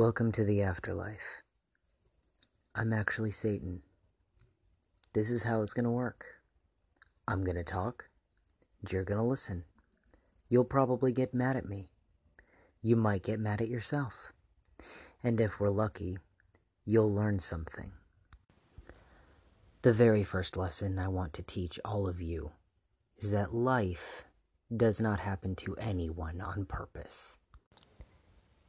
Welcome to the afterlife. I'm actually Satan. This is how it's gonna work. I'm gonna talk, and you're gonna listen. You'll probably get mad at me. You might get mad at yourself. And if we're lucky, you'll learn something. The very first lesson I want to teach all of you is that life does not happen to anyone on purpose.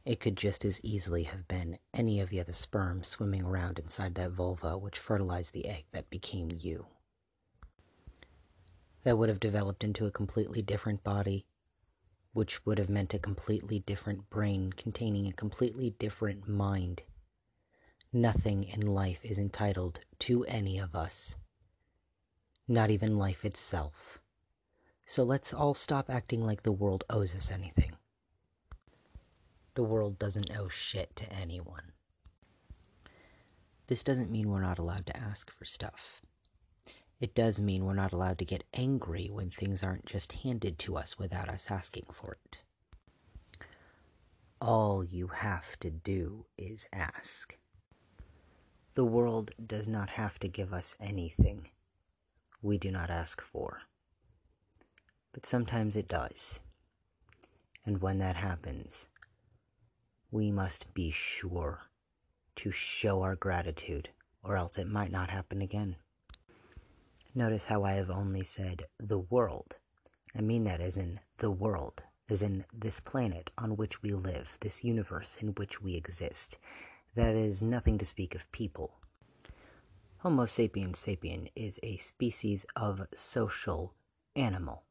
It could just as easily have been any of the other sperm swimming around inside that vulva which fertilized the egg that became you. That would have developed into a completely different body, which would have meant a completely different brain containing a completely different mind. Nothing in life is entitled to any of us, not even life itself. So let's all stop acting like the world owes us anything. The world doesn't owe shit to anyone. This doesn't mean we're not allowed to ask for stuff. It does mean we're not allowed to get angry when things aren't just handed to us without us asking for it. All you have to do is ask. The world does not have to give us anything we do not ask for. But sometimes it does. And when that happens, we must be sure to show our gratitude, or else it might not happen again. Notice how I have only said the world. I mean that as in the world, as in this planet on which we live, this universe in which we exist. That is nothing to speak of people. Homo sapiens sapien is a species of social animal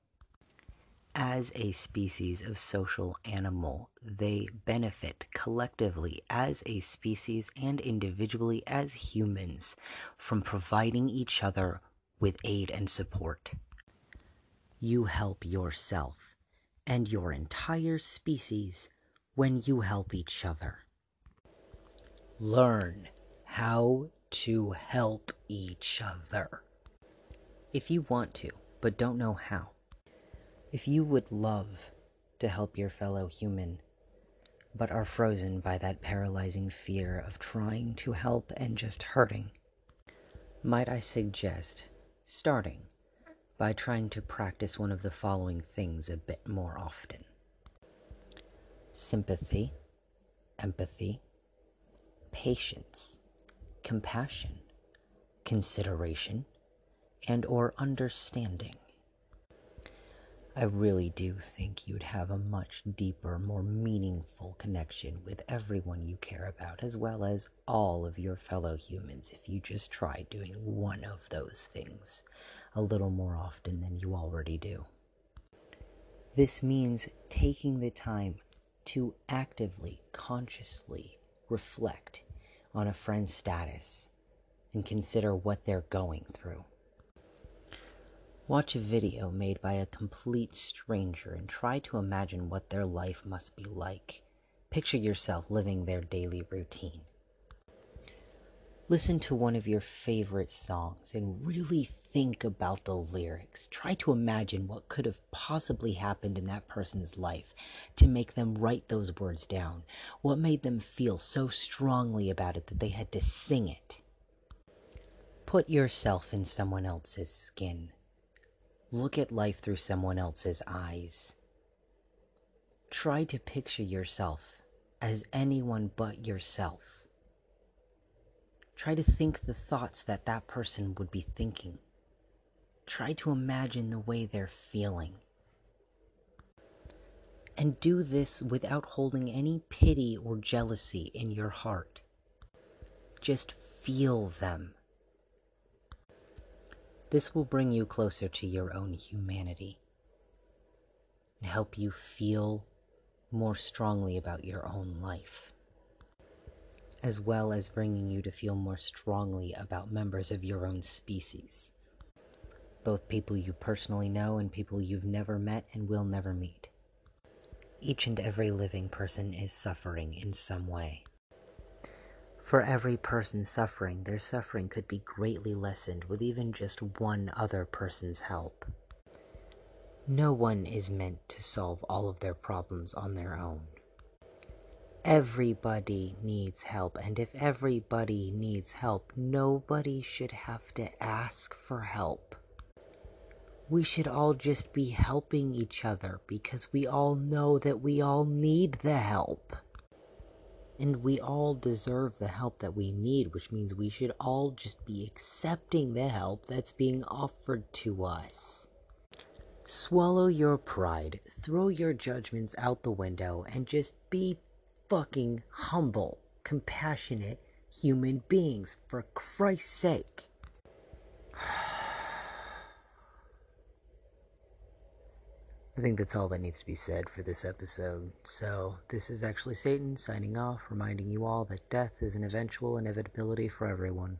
as a species of social animal, they benefit collectively as a species and individually as humans from providing each other with aid and support. You help yourself and your entire species when you help each other. Learn how to help each other. If you want to, but don't know how if you would love to help your fellow human, but are frozen by that paralyzing fear of trying to help and just hurting, might I suggest starting by trying to practice one of the following things a bit more often sympathy, empathy, patience, compassion, consideration, and or understanding. I really do think you'd have a much deeper, more meaningful connection with everyone you care about, as well as all of your fellow humans, if you just try doing one of those things a little more often than you already do. This means taking the time to actively, consciously reflect on a friend's status and consider what they're going through. Watch a video made by a complete stranger and try to imagine what their life must be like. Picture yourself living their daily routine. Listen to one of your favorite songs and really think about the lyrics. Try to imagine what could have possibly happened in that person's life to make them write those words down. What made them feel so strongly about it that they had to sing it. Put yourself in someone else's skin. Look at life through someone else's eyes. Try to picture yourself as anyone but yourself. Try to think the thoughts that that person would be thinking. Try to imagine the way they're feeling. And do this without holding any pity or jealousy in your heart. Just feel them. This will bring you closer to your own humanity and help you feel more strongly about your own life, as well as bringing you to feel more strongly about members of your own species, both people you personally know and people you've never met and will never meet. Each and every living person is suffering in some way. For every person suffering, their suffering could be greatly lessened with even just one other person's help. No one is meant to solve all of their problems on their own. Everybody needs help, and if everybody needs help, nobody should have to ask for help. We should all just be helping each other because we all know that we all need the help. And we all deserve the help that we need, which means we should all just be accepting the help that's being offered to us. Swallow your pride, throw your judgments out the window, and just be fucking humble, compassionate human beings, for Christ's sake. I think that's all that needs to be said for this episode. So, this is actually Satan signing off, reminding you all that death is an eventual inevitability for everyone.